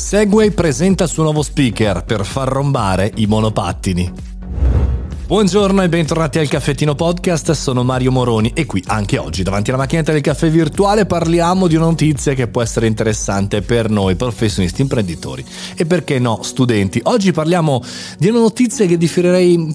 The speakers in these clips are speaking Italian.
Segway presenta il suo nuovo speaker per far rombare i monopattini. Buongiorno e bentornati al Caffettino Podcast, sono Mario Moroni e qui anche oggi davanti alla macchinetta del caffè virtuale parliamo di una notizia che può essere interessante per noi professionisti imprenditori e perché no studenti. Oggi parliamo di una notizia che differirei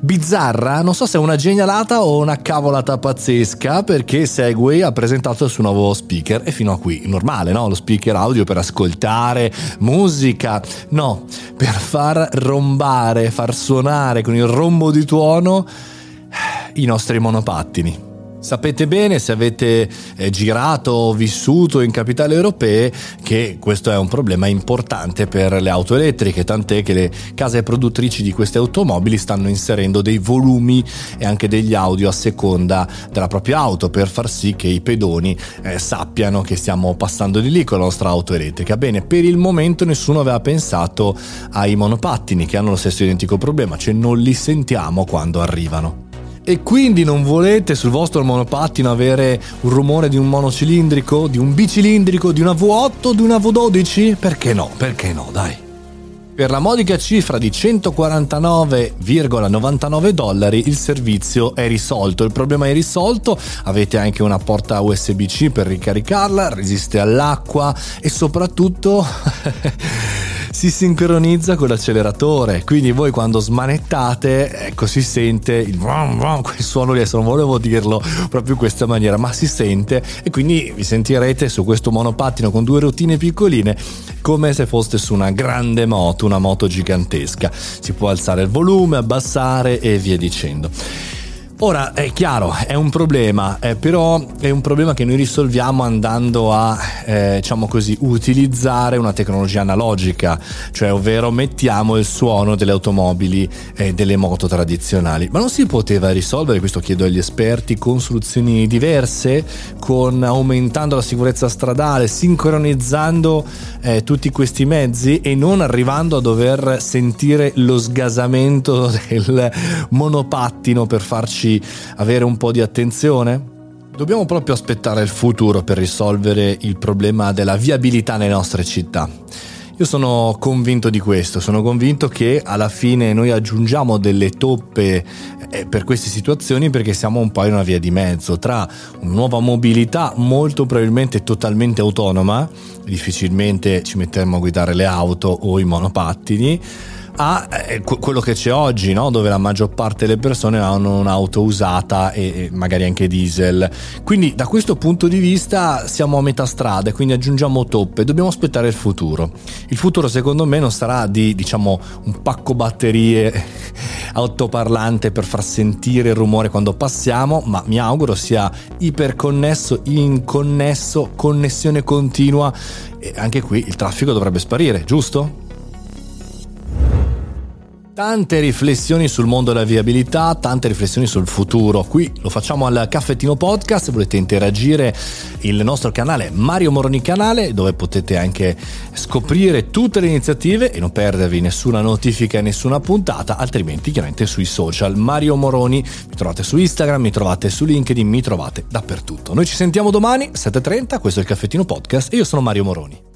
bizzarra, non so se è una genialata o una cavolata pazzesca, perché Segway ha presentato il suo nuovo speaker e fino a qui normale, no? Lo speaker audio per ascoltare musica, no, per far rombare, far suonare con il rombo di tuono i nostri monopattini. Sapete bene se avete eh, girato o vissuto in capitali europee che questo è un problema importante per le auto elettriche, tant'è che le case produttrici di queste automobili stanno inserendo dei volumi e anche degli audio a seconda della propria auto per far sì che i pedoni eh, sappiano che stiamo passando di lì con la nostra auto elettrica. Bene, per il momento nessuno aveva pensato ai monopattini che hanno lo stesso identico problema, cioè non li sentiamo quando arrivano. E quindi non volete sul vostro monopattino avere un rumore di un monocilindrico, di un bicilindrico, di una V8, di una V12? Perché no? Perché no? Dai. Per la modica cifra di 149,99 dollari il servizio è risolto, il problema è risolto, avete anche una porta USB-C per ricaricarla, resiste all'acqua e soprattutto si sincronizza con l'acceleratore. Quindi voi quando smanettate, ecco, si sente il vroom vroom, quel suono lì, adesso non volevo dirlo proprio in questa maniera, ma si sente e quindi vi sentirete su questo monopattino con due routine piccoline come se foste su una grande moto, una moto gigantesca. Si può alzare il volume, abbassare e via dicendo. Ora è chiaro, è un problema, eh, però è un problema che noi risolviamo andando a, eh, diciamo così, utilizzare una tecnologia analogica, cioè ovvero mettiamo il suono delle automobili e eh, delle moto tradizionali. Ma non si poteva risolvere, questo chiedo agli esperti, con soluzioni diverse, con aumentando la sicurezza stradale, sincronizzando eh, tutti questi mezzi e non arrivando a dover sentire lo sgasamento del monopattino per farci avere un po' di attenzione? Dobbiamo proprio aspettare il futuro per risolvere il problema della viabilità nelle nostre città. Io sono convinto di questo, sono convinto che alla fine noi aggiungiamo delle toppe eh, per queste situazioni perché siamo un po' in una via di mezzo tra una nuova mobilità molto probabilmente totalmente autonoma, difficilmente ci metteremo a guidare le auto o i monopattini, a eh, quello che c'è oggi, no? dove la maggior parte delle persone hanno un'auto usata e, magari anche diesel. Quindi da questo punto di vista siamo a metà strada e quindi aggiungiamo toppe, dobbiamo aspettare il futuro. Il futuro secondo me non sarà di diciamo un pacco batterie autoparlante per far sentire il rumore quando passiamo, ma mi auguro sia iperconnesso, inconnesso, connessione continua e anche qui il traffico dovrebbe sparire, giusto? Tante riflessioni sul mondo della viabilità, tante riflessioni sul futuro. Qui lo facciamo al Caffettino Podcast, se volete interagire il nostro canale Mario Moroni Canale, dove potete anche scoprire tutte le iniziative e non perdervi nessuna notifica e nessuna puntata, altrimenti chiaramente sui social. Mario Moroni, mi trovate su Instagram, mi trovate su LinkedIn, mi trovate dappertutto. Noi ci sentiamo domani, 7.30, questo è il Caffettino Podcast e io sono Mario Moroni.